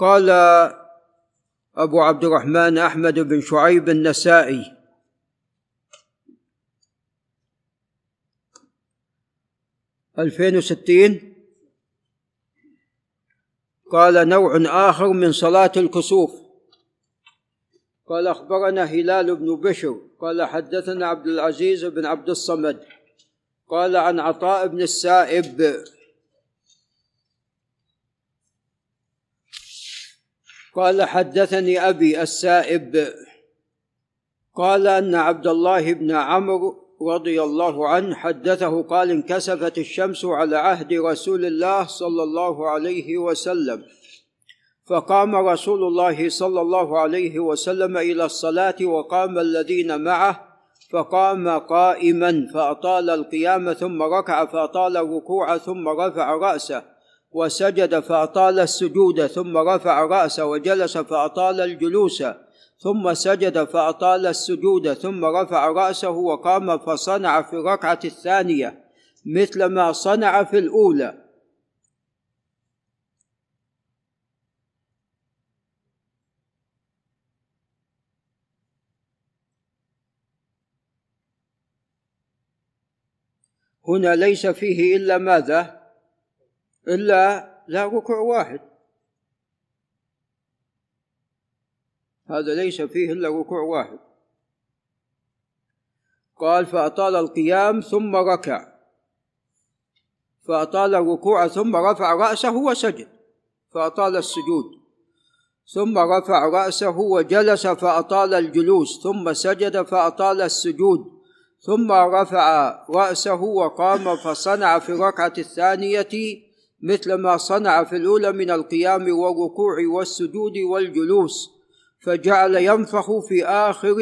قال أبو عبد الرحمن أحمد بن شعيب النسائي. ألفين وستين. قال نوع آخر من صلاة الكسوف. قال أخبرنا هلال بن بشر. قال حدثنا عبد العزيز بن عبد الصمد. قال عن عطاء بن السائب. قال حدثني أبي السائب قال أن عبد الله بن عمرو رضي الله عنه حدثه قال انكسفت الشمس على عهد رسول الله صلى الله عليه وسلم فقام رسول الله صلى الله عليه وسلم إلى الصلاة وقام الذين معه فقام قائما فأطال القيام ثم ركع فأطال الركوع ثم رفع رأسه. وسجد فأطال السجود ثم رفع رأسه وجلس فأطال الجلوس ثم سجد فأطال السجود ثم رفع رأسه وقام فصنع في الركعة الثانية مثل ما صنع في الأولى هنا ليس فيه إلا ماذا؟ إلا لا ركوع واحد. هذا ليس فيه إلا ركوع واحد. قال فأطال القيام ثم ركع. فأطال الركوع ثم رفع رأسه وسجد. فأطال السجود. ثم رفع رأسه وجلس فأطال الجلوس. ثم سجد فأطال السجود. ثم رفع رأسه وقام فصنع في الركعة الثانية مثل ما صنع في الأولى من القيام والركوع والسجود والجلوس فجعل ينفخ في آخر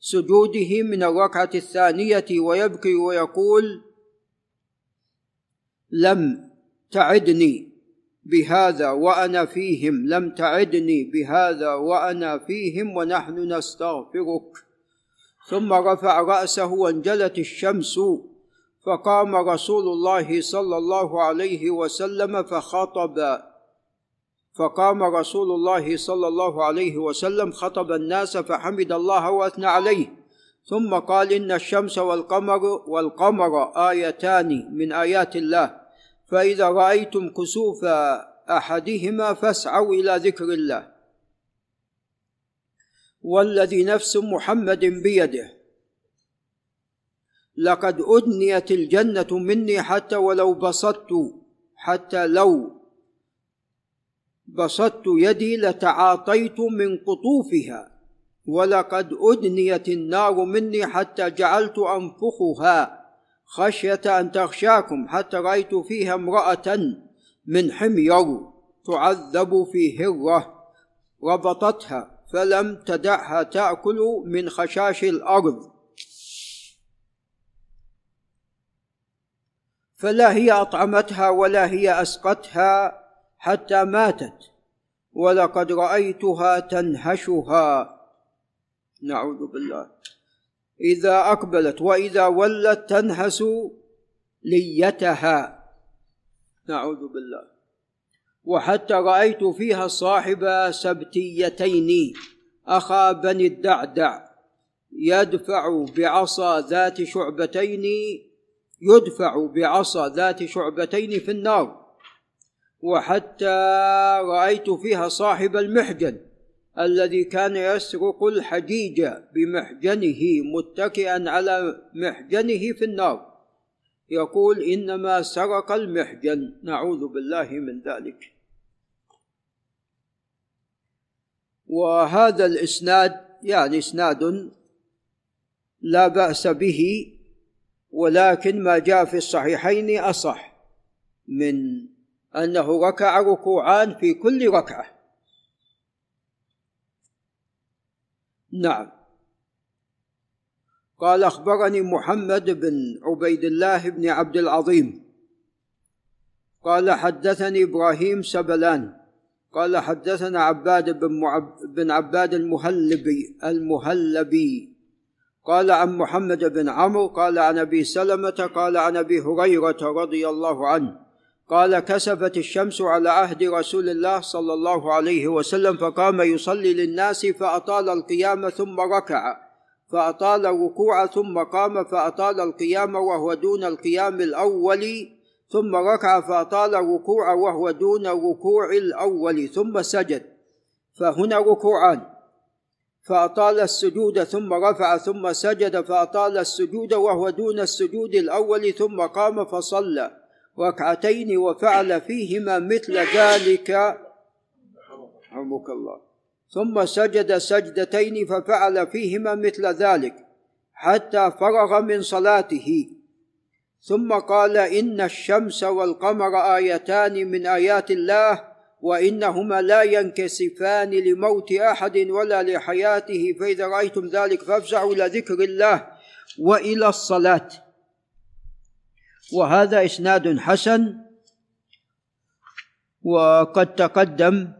سجوده من الركعة الثانية ويبكي ويقول لم تعدني بهذا وأنا فيهم لم تعدني بهذا وأنا فيهم ونحن نستغفرك. ثم رفع رأسه وانجلت الشمس فقام رسول الله صلى الله عليه وسلم فخطب. فقام رسول الله صلى الله عليه وسلم خطب الناس فحمد الله وأثنى عليه. ثم قال إن الشمس والقمر والقمر آيتان من آيات الله. فإذا رأيتم كسوف أحدهما فاسعوا إلى ذكر الله. والذي نفس محمد بيده. لقد أدنيت الجنة مني حتى ولو بسطت حتى لو بسطت يدي لتعاطيت من قطوفها ولقد أدنيت النار مني حتى جعلت أنفخها خشية أن تغشاكم حتى رأيت فيها امرأة من حمير تعذب في هرة ربطتها فلم تدعها تأكل من خشاش الأرض. فلا هي أطعمتها ولا هي أسقتها حتى ماتت. ولقد رأيتها تنهشها. نعوذ بالله. إذا أقبلت وإذا ولت تنهس ليتها. نعوذ بالله. وحتى رأيت فيها صاحب سبتيتين أخا بني الدعدع يدفع بعصا ذات شعبتين يدفع بعصا ذات شعبتين في النار. وحتى رأيت فيها صاحب المحجن الذي كان يسرق الحجيج بمحجنه متكئا على محجنه في النار. يقول إنما سرق المحجن نعوذ بالله من ذلك. وهذا الإسناد يعني إسناد لا بأس به ولكن ما جاء في الصحيحين أصح من أنه ركع ركوعان في كل ركعة. نعم. قال أخبرني محمد بن عبيد الله بن عبد العظيم. قال حدثني إبراهيم سبلان. قال حدثنا عباد بن, معب بن عباد المهلبي المهلبي قال عن محمد بن عمرو قال عن أبي سلمة قال عن أبي هريرة رضي الله عنه. قال كسفت الشمس على عهد رسول الله صلى الله عليه وسلم فقام يصلي للناس فأطال القيام ثم ركع فأطال الركوع ثم قام فأطال القيام وهو دون القيام الأول ثم ركع فأطال الركوع وهو دون الركوع الأول ثم سجد. فهنا ركوعان. فأطال السجود ثم رفع ثم سجد فأطال السجود وهو دون السجود الأول ثم قام فصلى ركعتين وفعل فيهما مثل ذلك. رحمك الله ثم سجد سجدتين ففعل فيهما مثل ذلك حتى فرغ من صلاته. ثم قال إن الشمس والقمر آيتان من آيات الله وإنهما لا ينكسفان لموت أحد ولا لحياته فإذا رأيتم ذلك فافزعوا إلى ذكر الله وإلى الصلاة. وهذا إسناد حسن وقد تقدم.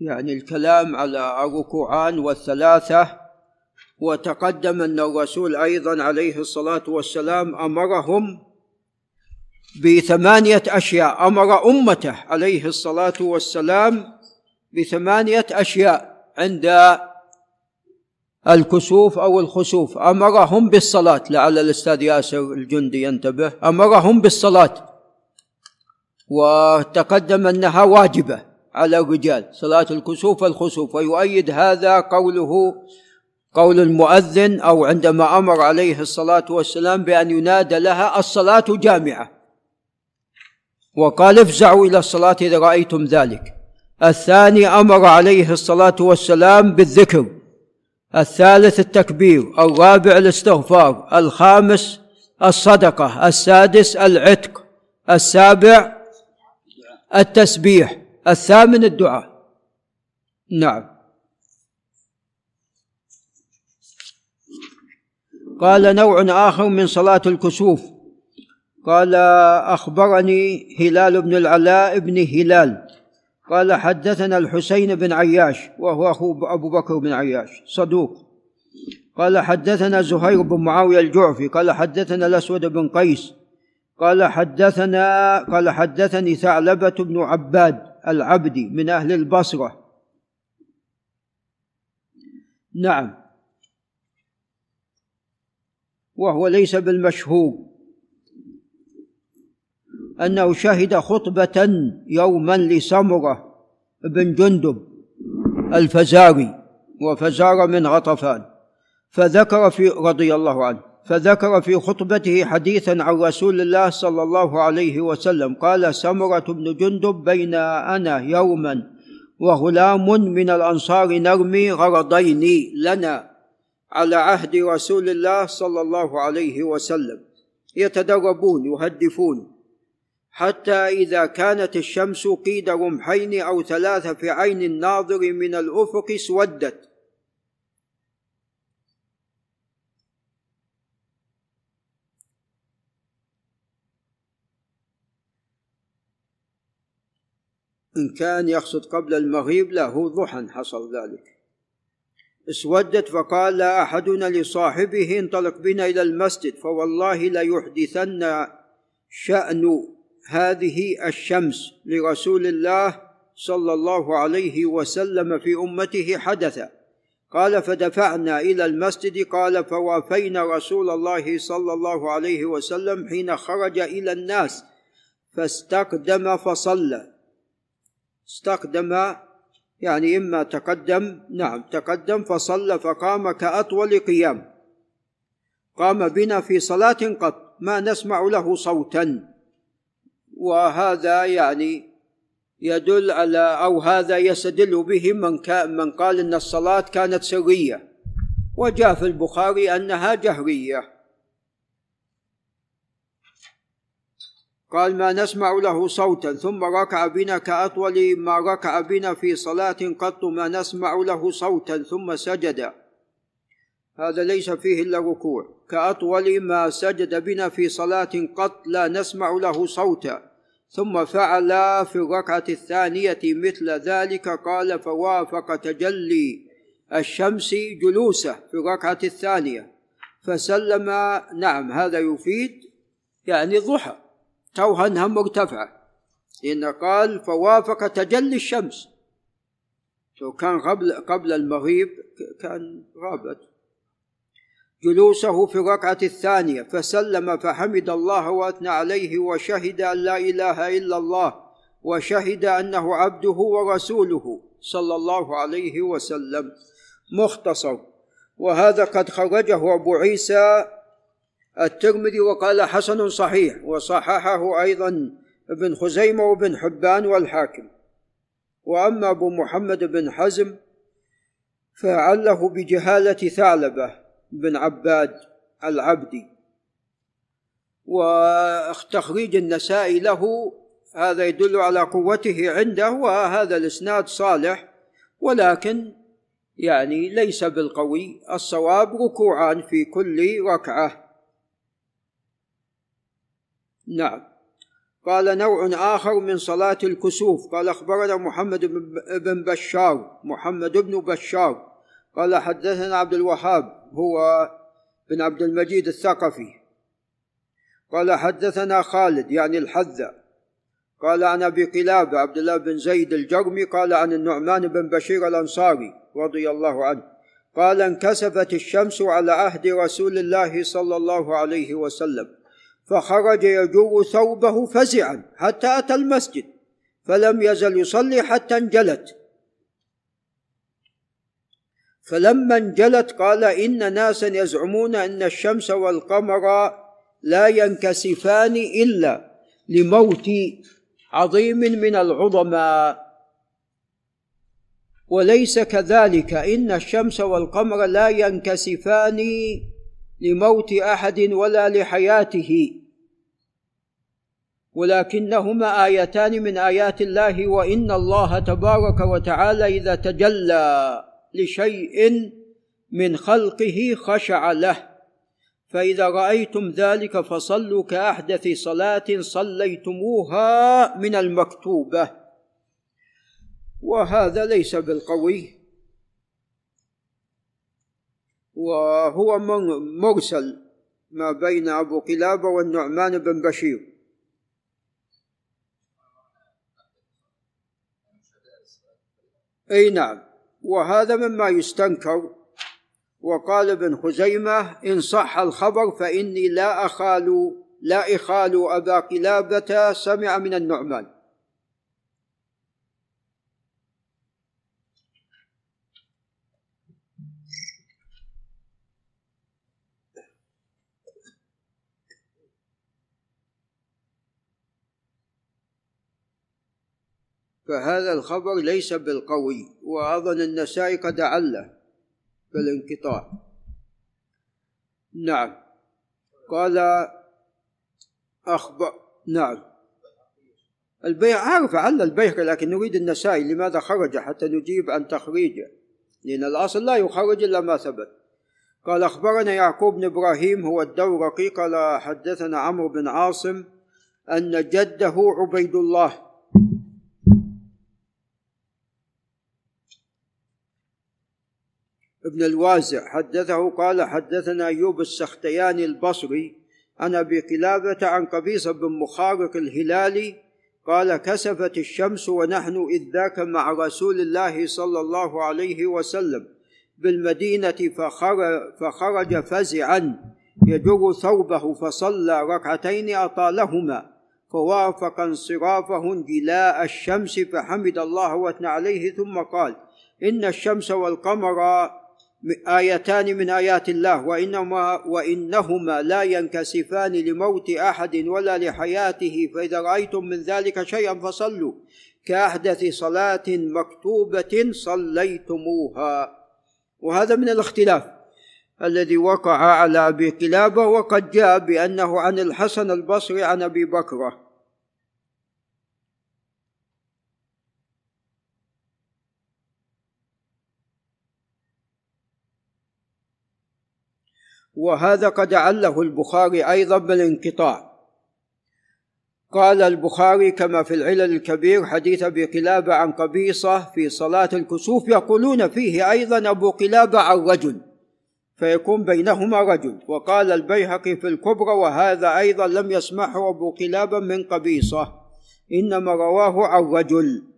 يعني الكلام على الركوعان والثلاثة وتقدم أن الرسول أيضا عليه الصلاة والسلام أمرهم بثمانية أشياء. أمر أمته عليه الصلاة والسلام بثمانية أشياء عند الكسوف أو الخسوف. أمرهم بالصلاة. لعل الأستاذ ياسر الجندي ينتبه. أمرهم بالصلاة. وتقدم أنها واجبة على الرجال. صلاة الكسوف والخسوف. ويؤيد هذا قوله قول المؤذن أو عندما أمر عليه الصلاة والسلام بأن ينادى لها الصلاة جامعة. وقال افزعوا إلى الصلاة إذا رأيتم ذلك. الثاني أمر عليه الصلاة والسلام بالذكر. الثالث التكبير. الرابع الاستغفار. الخامس الصدقة. السادس العتق. السابع التسبيح. الثامن الدعاء. نعم. قال نوع آخر من صلاة الكسوف. قال أخبرني هلال بن العلاء بن هلال. قال حدثنا الحسين بن عياش وهو أخو أبو بكر بن عياش صدوق. قال حدثنا زهير بن معاوية الجعفي قال حدثنا الأسود بن قيس. قال حدثنا قال حدثني ثعلبة بن عباد العبدي من أهل البصرة. نعم. وهو ليس بالمشهور. أنه شهد خطبة يوما لسمرة بن جندب الفزاري وفزار من غطفان. فذكر في رضي الله عنه فذكر في خطبته حديثا عن رسول الله صلى الله عليه وسلم قال سمرة بن جندب بين أنا يوما وغلام من الأنصار نرمي غرضين لنا. على عهد رسول الله صلى الله عليه وسلم. يتدربون يهدفون. حتى إذا كانت الشمس قيد رمحين أو ثلاثة في عين الناظر من الأفق اسودت إن كان يقصد قبل المغيب لا هو ضحى حصل ذلك. اسودت فقال احدنا لصاحبه انطلق بنا إلى المسجد فوالله ليحدثن شأن هذه الشمس لرسول الله صلى الله عليه وسلم في أمته حدث قال فدفعنا إلى المسجد قال فوافينا رسول الله صلى الله عليه وسلم حين خرج إلى الناس فاستقدم فصلى. استقدم يعني إما تقدم نعم تقدم فصلى فقام كأطول قيام. قام بنا في صلاة قط ما نسمع له صوتا. وهذا يعني يدل على أو هذا يستدل به من, من قال أن الصلاة كانت سرية. وجاء في البخاري أنها جهرية. قال ما نسمع له صوتا ثم ركع بنا كأطول ما ركع بنا في صلاة قط ما نسمع له صوتا ثم سجد. هذا ليس فيه إلا ركوع. كأطول ما سجد بنا في صلاة قط لا نسمع له صوتا. ثم فعل في الركعة الثانية مثل ذلك قال فوافق تجلي الشمس جلوسه في الركعة الثانية. فسلم نعم هذا يفيد يعني الضحى. توها انها مرتفعه لأن قال فوافق تجلي الشمس. لو كان قبل قبل المغيب كان غابت جلوسه في الركعة الثانية فسلم فحمد الله وأثنى عليه وشهد أن لا إله إلا الله وشهد أنه عبده ورسوله صلى الله عليه وسلم. مختصر. وهذا قد خرجه أبو عيسى الترمذي وقال حسن صحيح وصححه أيضا ابن خزيمة وابن حبان والحاكم. وأما أبو محمد بن حزم فعله بجهالة ثعلبة بن عباد العبدي. وتخريج النسائي له هذا يدل على قوته عنده وهذا الإسناد صالح ولكن يعني ليس بالقوي. الصواب ركوعان في كل ركعة. نعم. قال نوع آخر من صلاة الكسوف. قال أخبرنا محمد بن بشار. محمد بن بشار. قال حدثنا عبد الوهاب. هو بن عبد المجيد الثقفي. قال حدثنا خالد يعني الحذا قال عن أبي قلابة عبد الله بن زيد الجرمي. قال عن النعمان بن بشير الأنصاري رضي الله عنه. قال انكسفت الشمس على عهد رسول الله صلى الله عليه وسلم. فخرج يجر ثوبه فزعا حتى أتى المسجد فلم يزل يصلي حتى انجلت. فلما انجلت قال إن ناسا يزعمون أن الشمس والقمر لا ينكسفان إلا لموت عظيم من العظماء. وليس كذلك إن الشمس والقمر لا ينكسفان لموت أحد ولا لحياته. ولكنهما آيتان من آيات الله وإن الله تبارك وتعالى إذا تجلى لشيء من خلقه خشع له. فإذا رأيتم ذلك فصلوا كأحدث صلاة صليتموها من المكتوبة. وهذا ليس بالقوي. وهو مرسل ما بين أبو قلابة والنعمان بن بشير. أي نعم. وهذا مما يستنكر. وقال ابن خزيمة إن صح الخبر فإني لا أخال لا إخال أبا قلابة سمع من النعمان. فهذا الخبر ليس بالقوي وأظن النسائي قد أعله بالانقطاع. نعم. قال أخبر نعم. البيع عارف عل البيهقي لكن نريد النسائي لماذا خرج؟ حتى نجيب عن تخريجه. لأن الأصل لا يخرج إلا ما ثبت. قال أخبرنا يعقوب بن إبراهيم هو الدورقي قال حدثنا عمرو بن عاصم أن جده عبيد الله. ابن الوازع حدثه قال حدثنا أيوب السختياني البصري عن أبي قلابة عن قبيصة بن مخارق الهلالي قال كسفت الشمس ونحن إذ ذاك مع رسول الله صلى الله عليه وسلم بالمدينة فخرج, فخرج فزعا يجر ثوبه فصلى ركعتين أطالهما فوافق انصرافه انجلاء الشمس فحمد الله واثنى عليه ثم قال إن الشمس والقمر آيتان من آيات الله وإنما وإنهما لا ينكسفان لموت أحد ولا لحياته فإذا رأيتم من ذلك شيئا فصلوا. كأحدث صلاة مكتوبة صليتموها. وهذا من الاختلاف الذي وقع على أبي قلابة وقد جاء بأنه عن الحسن البصري عن أبي بكرة. وهذا قد عله البخاري أيضا بالانقطاع. قال البخاري كما في العلل الكبير حديث أبي قلابة عن قبيصة في صلاة الكسوف يقولون فيه أيضا أبو قلابة عن رجل فيكون بينهما رجل. وقال البيهقي في الكبرى وهذا أيضا لم يسمعه أبو قلابة من قبيصة إنما رواه عن رجل.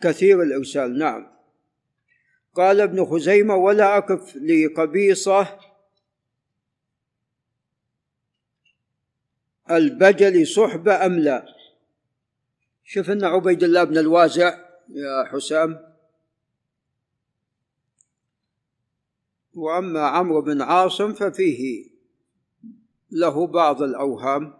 كثير الإرسال. نعم. قال ابن خزيمة ولا أقف لقبيصة البجل صحبة أم لا. شوف أن عبيد الله بن الوازع يا حسام. وأما عمرو بن عاصم ففيه له بعض الأوهام.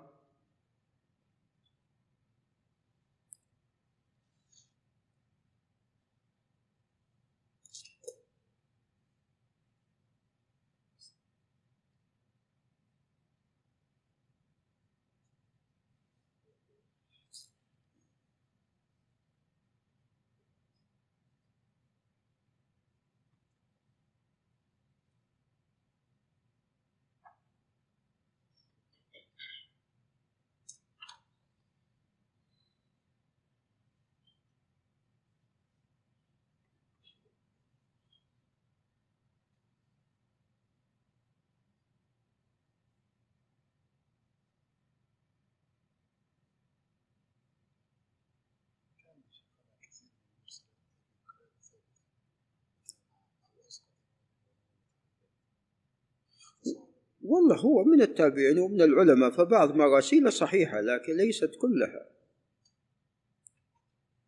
والله هو من التابعين ومن العلماء فبعض مراسيله صحيحة لكن ليست كلها.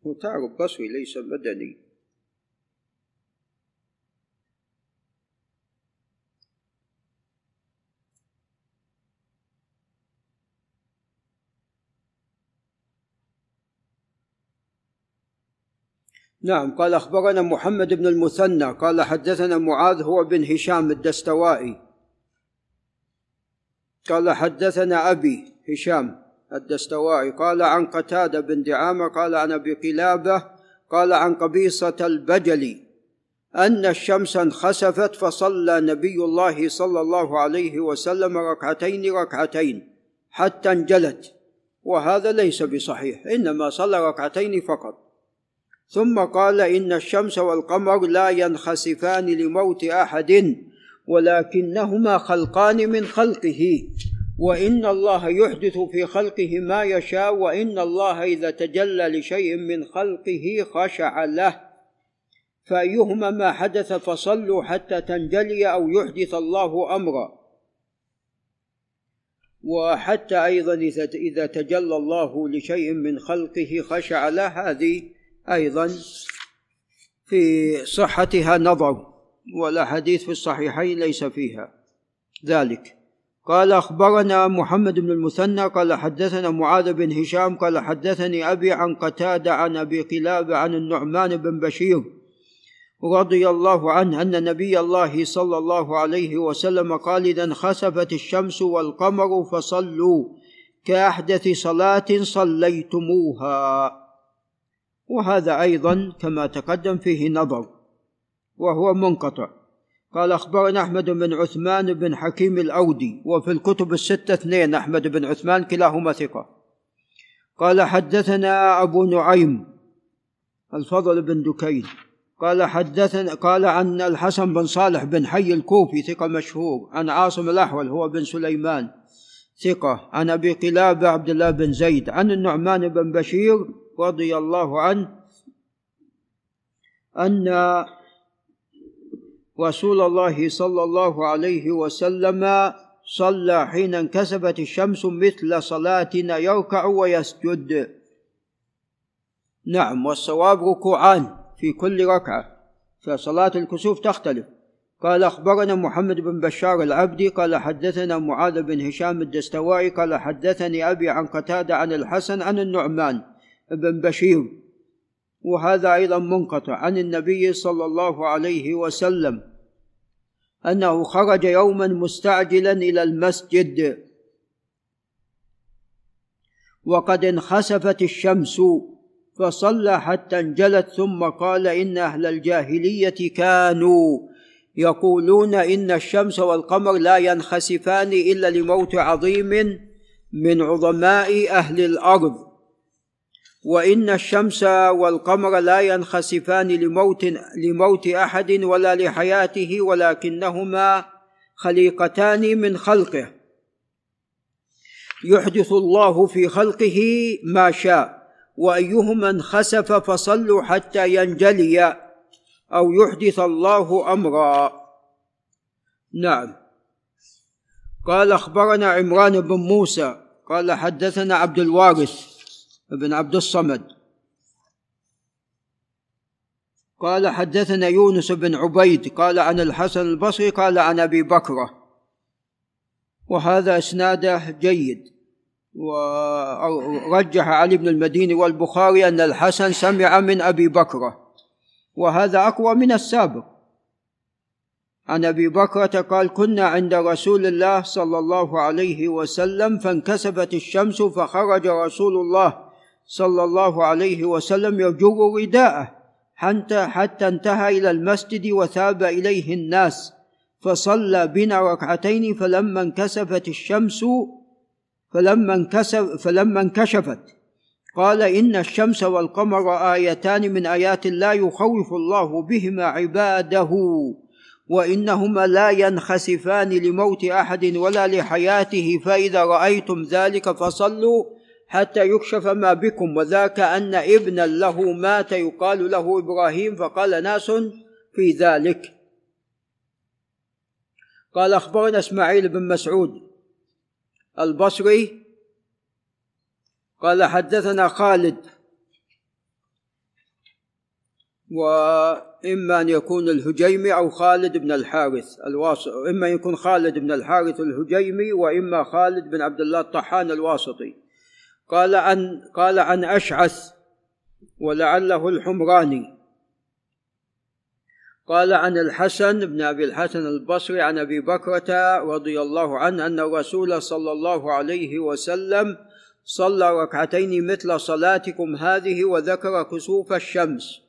وتعرف بصري ليس مدني. نعم قال أخبرنا محمد بن المثنى قال حدثنا معاذ هو بن هشام الدستوائي. قال حدثنا أبي هشام الدستوائي قال عن قتادة بن دعامة قال عن أبي قلابة قال عن قبيصة البجلي أن الشمس انخسفت فصلى نبي الله صلى الله عليه وسلم ركعتين ركعتين حتى انجلت. وهذا ليس بصحيح إنما صلى ركعتين فقط. ثم قال إن الشمس والقمر لا ينخسفان لموت أحد ولكنهما خلقان من خلقه. وإن الله يحدث في خلقه ما يشاء وإن الله إذا تجلى لشيء من خلقه خشع له. فأيهما ما حدث فصلوا حتى تنجلي أو يحدث الله أمرا. وحتى أيضا إذا تجلى الله لشيء من خلقه خشع له. هذه أيضا في صحتها نظر. والاحاديث في الصحيحين ليس فيها. ذلك. قال أخبرنا محمد بن المثنى قال حدثنا معاذ بن هشام قال حدثني أبي عن قتادة عن أبي قلاب عن النعمان بن بشير رضي الله عنه أن نبي الله صلى الله عليه وسلم قال إذا انخسفت الشمس والقمر فصلوا كأحدث صلاة صليتموها. وهذا أيضا كما تقدم فيه نظر. وهو منقطع. قال أخبرنا أحمد بن عثمان بن حكيم الأودي وفي الكتب الستة اثنين أحمد بن عثمان كلاهما ثقة. قال حدثنا أبو نعيم الفضل بن دكين. قال حدثنا قال عن الحسن بن صالح بن حي الكوفي ثقة مشهور عن عاصم الأحول هو بن سليمان ثقة عن أبي قلابة عبد الله بن زيد عن النعمان بن بشير رضي الله عنه أن رسول الله صلى الله عليه وسلم صلى حين انكسفت الشمس مثل صلاتنا يركع ويسجد. نعم والصواب ركوعان في كل ركعة فصلاة الكسوف تختلف. قال أخبرنا محمد بن بشار العبدي قال حدثنا معاذ بن هشام الدستوائي قال حدثني أبي عن قتادة عن الحسن عن النعمان بن بشير وهذا أيضا منقطع عن النبي صلى الله عليه وسلم أنه خرج يوما مستعجلا إلى المسجد. وقد انخسفت الشمس فصلى حتى انجلت ثم قال إن أهل الجاهلية كانوا يقولون إن الشمس والقمر لا ينخسفان إلا لموت عظيم من عظماء أهل الأرض. وإن الشمس والقمر لا ينخسفان لموت لموت أحد ولا لحياته ولكنهما خليقتان من خلقه. يحدث الله في خلقه ما شاء وأيهما انخسف فصلوا حتى ينجلي أو يحدث الله أمرا. نعم. قال أخبرنا عمران بن موسى قال حدثنا عبد الوارث بن عبد الصمد. قال حدثنا يونس بن عبيد قال عن الحسن البصري قال عن أبي بكرة. وهذا إسناده جيد. ورجح علي بن المديني والبخاري أن الحسن سمع من أبي بكرة. وهذا أقوى من السابق. عن أبي بكرة قال كنا عند رسول الله صلى الله عليه وسلم فانكسفت الشمس فخرج رسول الله صلى الله عليه وسلم يجر رداءه حتى حتى انتهى إلى المسجد وثاب إليه الناس فصلى بنا ركعتين فلما انكسفت الشمس فلما انكسف فلما انكشفت. قال إن الشمس والقمر آيتان من آيات الله يخوف الله بهما عباده وإنهما لا ينخسفان لموت أحد ولا لحياته فإذا رأيتم ذلك فصلوا حتى يكشف ما بكم وذاك أن ابنا له مات يقال له إبراهيم فقال ناس في ذلك. قال أخبرنا إسماعيل بن مسعود البصري قال حدثنا خالد وإما أن يكون الهجيمي أو خالد بن الحارث الواسط إما يكون خالد بن الحارث الهجيمي وإما خالد بن عبد الله الطحان الواسطي. قال عن قال عن أشعث ولعله الحمراني. قال عن الحسن بن أبي الحسن البصري عن أبي بكرة رضي الله عنه أن الرسول صلى الله عليه وسلم صلى ركعتين مثل صلاتكم هذه وذكر كسوف الشمس.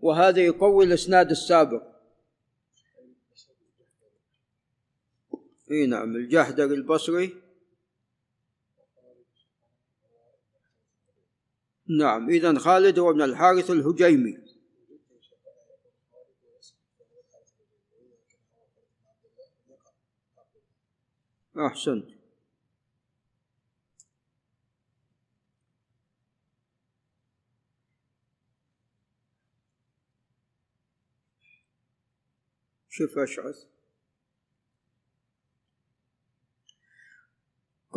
وهذا يقوي الإسناد السابق. إي نعم الجحدر البصري. نعم اذا خالد هو ابن الحارث الهجيمي. أحسنت. شوف أشعث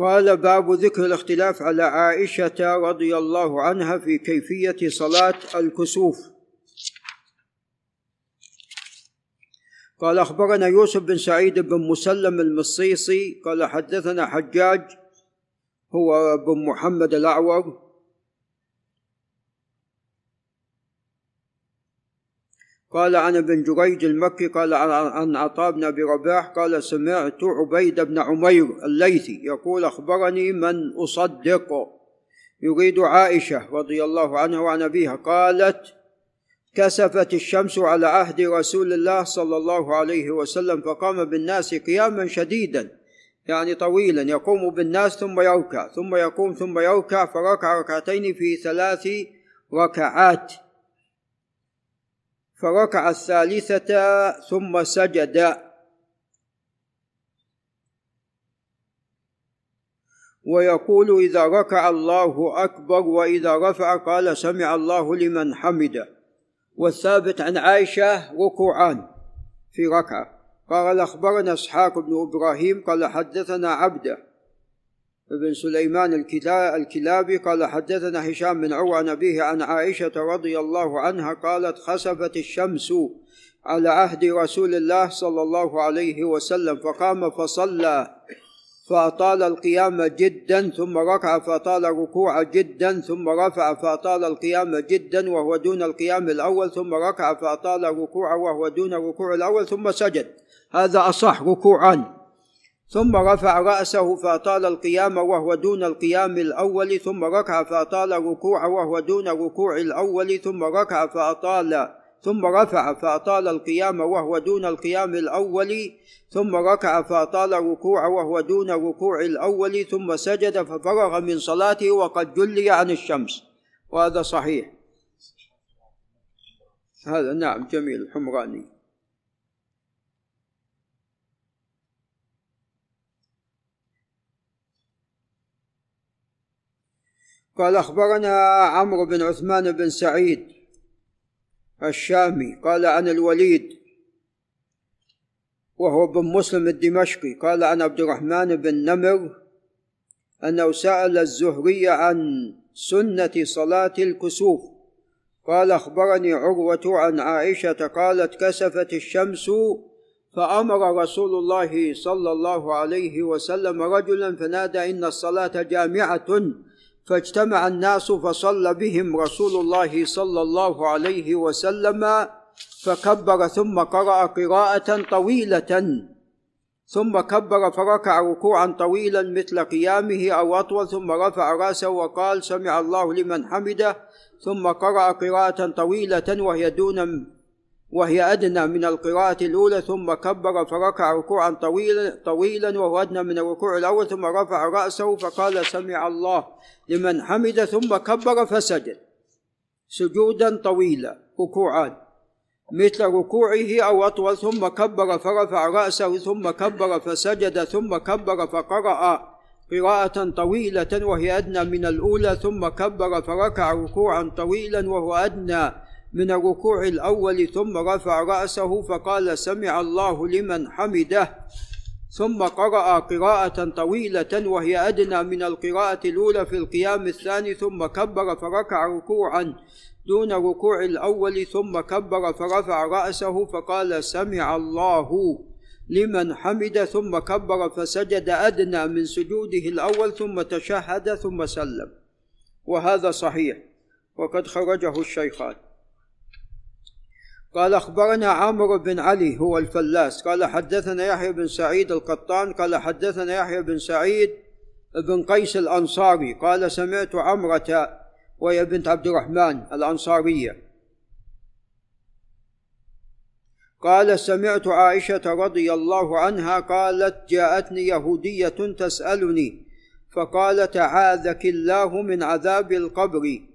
قال باب ذكر الاختلاف على عائشة رضي الله عنها في كيفية صلاة الكسوف. قال أخبرنا يوسف بن سعيد بن مسلم المصيصي قال حدثنا حجاج هو بن محمد الأعور قال عن ابن جريج المكي قال عن عطاء بن أبي رباح قال سمعت عبيد بن عمير الليثي يقول أخبرني من أصدق يريد عائشة رضي الله عنها وعن أبيها قالت كسفت الشمس على عهد رسول الله صلى الله عليه وسلم فقام بالناس قياما شديدا يعني طويلا يقوم بالناس ثم يركع ثم يقوم ثم يركع فركع ركعتين في ثلاث ركعات. فركع الثالثة ثم سجد. ويقول إذا ركع الله أكبر وإذا رفع قال سمع الله لمن حمده والثابت عن عائشة ركوعان في ركعة. قال أخبرنا إسحاق بن إبراهيم قال حدثنا عبده بن سليمان الكلابي قال حدثنا هشام بن عروة عن أبيه عن عائشة رضي الله عنها قالت خسفت الشمس على عهد رسول الله صلى الله عليه وسلم فقام فصلى فأطال القيام جدا ثم ركع فأطال الركوع جدا ثم رفع فأطال القيام جدا وهو دون القيام الأول ثم ركع فأطال الركوع وهو دون الركوع الأول ثم سجد. هذا أصح ركوعا. ثم رفع رأسه فأطال القيام وهو دون القيام الأول ثم ركع فأطال الركوع وهو دون الركوع الأول ثم ركع فأطال ثم رفع فأطال القيام وهو دون القيام الأول ثم ركع فأطال الركوع وهو دون الركوع الأول ثم سجد ففرغ من صلاته وقد جلي عن الشمس. وهذا صحيح. هذا نعم جميل الحمراني قال أخبرنا عمرو بن عثمان بن سعيد الشامي قال عن الوليد وهو بن مسلم الدمشقي قال عن عبد الرحمن بن نمر أنه سأل الزهري عن سنة صلاة الكسوف. قال أخبرني عروة عن عائشة قالت كسفت الشمس فأمر رسول الله صلى الله عليه وسلم رجلا فنادى إن الصلاة جامعة فاجتمع الناس فصلى بهم رسول الله صلى الله عليه وسلم فكبر ثم قرأ قراءة طويلة. ثم كبر فركع ركوعا طويلا مثل قيامه أو أطول ثم رفع رأسه وقال سمع الله لمن حمده. ثم قرأ قراءة طويلة وهي دون وهي أدنى من القراءة الأولى ثم كبر فركع ركوعا طويلا طويلا وهو أدنى من الركوع الأول ثم رفع رأسه فقال سمع الله لمن حمد. ثم كبر فسجد سجودا طويلا ركوعان مثل ركوعه أو أطول. ثم كبر فرفع رأسه ثم كبر فسجد ثم كبر فقرأ قراءة طويلة وهي أدنى من الأولى. ثم كبر فركع ركوعا طويلا وهو أدنى من الركوع الأول ثم رفع رأسه فقال سمع الله لمن حمده. ثم قرأ قراءة طويلة وهي أدنى من القراءة الأولى في القيام الثاني ثم كبر فركع ركوعا دون ركوع الأول ثم كبر فرفع رأسه فقال سمع الله لمن حمد ثم كبر فسجد أدنى من سجوده الأول ثم تشهد ثم سلم. وهذا صحيح. وقد خرجه الشيخان. قال أخبرنا عمرو بن علي هو الفلاس. قال حدثنا يحيى بن سعيد القطان. قال حدثنا يحيى بن سعيد بن قيس الأنصاري. قال سمعت عمرة وهي بنت عبد الرحمن الأنصارية. قال سمعت عائشة رضي الله عنها قالت جاءتني يهودية تسألني فقالت عاذك الله من عذاب القبر.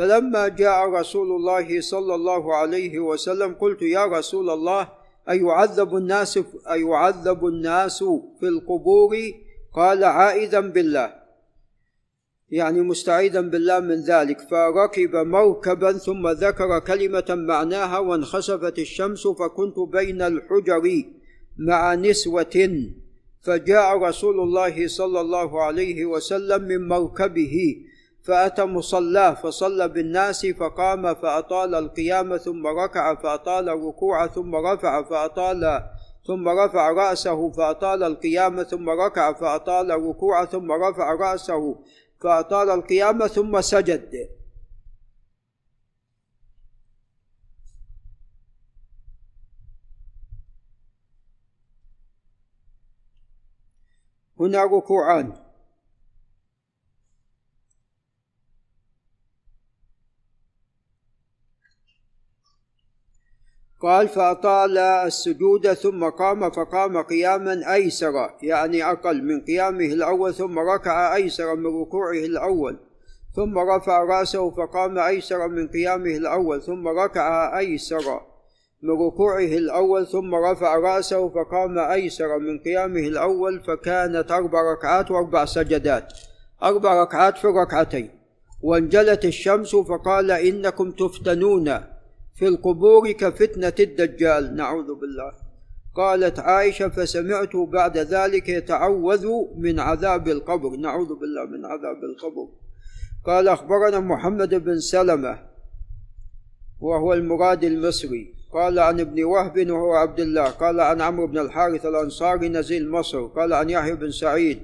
فلما جاء رسول الله صلى الله عليه وسلم قلت يا رسول الله أيعذب الناس أيعذب الناس في القبور؟ قال عائذا بالله. يعني مستعيذا بالله من ذلك. فركب مركبا ثم ذكر كلمة معناها وانخسفت الشمس فكنت بين الحجر مع نسوة. فجاء رسول الله صلى الله عليه وسلم من مركبه. فأتى مصلاه فصلى بالناس فقام فأطال القيام ثم ركع فأطال الركوع ثم رفع فأطال ثم رفع رأسه فأطال القيام ثم ركع فأطال الركوع ثم رفع رأسه فأطال القيام ثم سجد. هنا ركوعان. قال فأطال السجود ثم قام فقام قياما أيسر يعني أقل من قيامه الأول ثم ركع أيسر من ركوعه الأول ثم رفع رأسه فقام أيسر من قيامه الأول ثم ركع أيسر من ركوعه الأول ثم رفع رأسه فقام أيسر من قيامه الأول فكانت أربع ركعات وأربع سجدات أربع ركعات في الركعتين وانجلت الشمس فقال إنكم تفتنون. في القبور كفتنة الدجال نعوذ بالله. قالت عائشة فسمعت بعد ذلك يتعوذ من عذاب القبر. نعوذ بالله من عذاب القبر. قال أخبرنا محمد بن سلمة وهو المراد المصري. قال عن ابن وهب وهو عبد الله. قال عن عمرو بن الحارث الأنصاري نزيل مصر. قال عن يحيى بن سعيد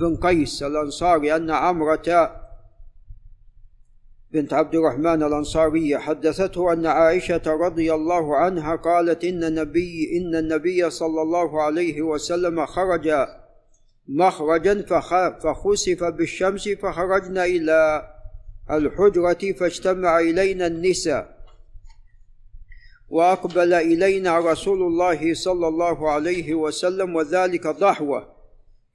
بن قيس الأنصاري أن عمرة بنت عبد الرحمن الأنصارية حدثته أن عائشة رضي الله عنها قالت إن النبي إن النبي صلى الله عليه وسلم خرج مخرجا فخسف بالشمس فخرجنا إلى الحجرة فاجتمع إلينا النساء وأقبل إلينا رسول الله صلى الله عليه وسلم وذلك ضحوة.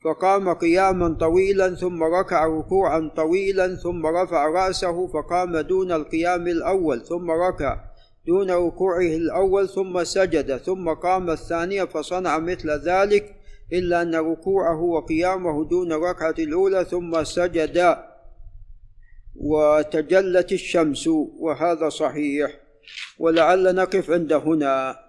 فقام قياما طويلا ثم ركع ركوعا طويلا ثم رفع رأسه فقام دون القيام الأول ثم ركع دون ركوعه الأول ثم سجد ثم قام الثانية فصنع مثل ذلك إلا أن ركوعه وقيامه دون الركعه الأولى ثم سجد وتجلت الشمس وهذا صحيح ولعل نقف عند هنا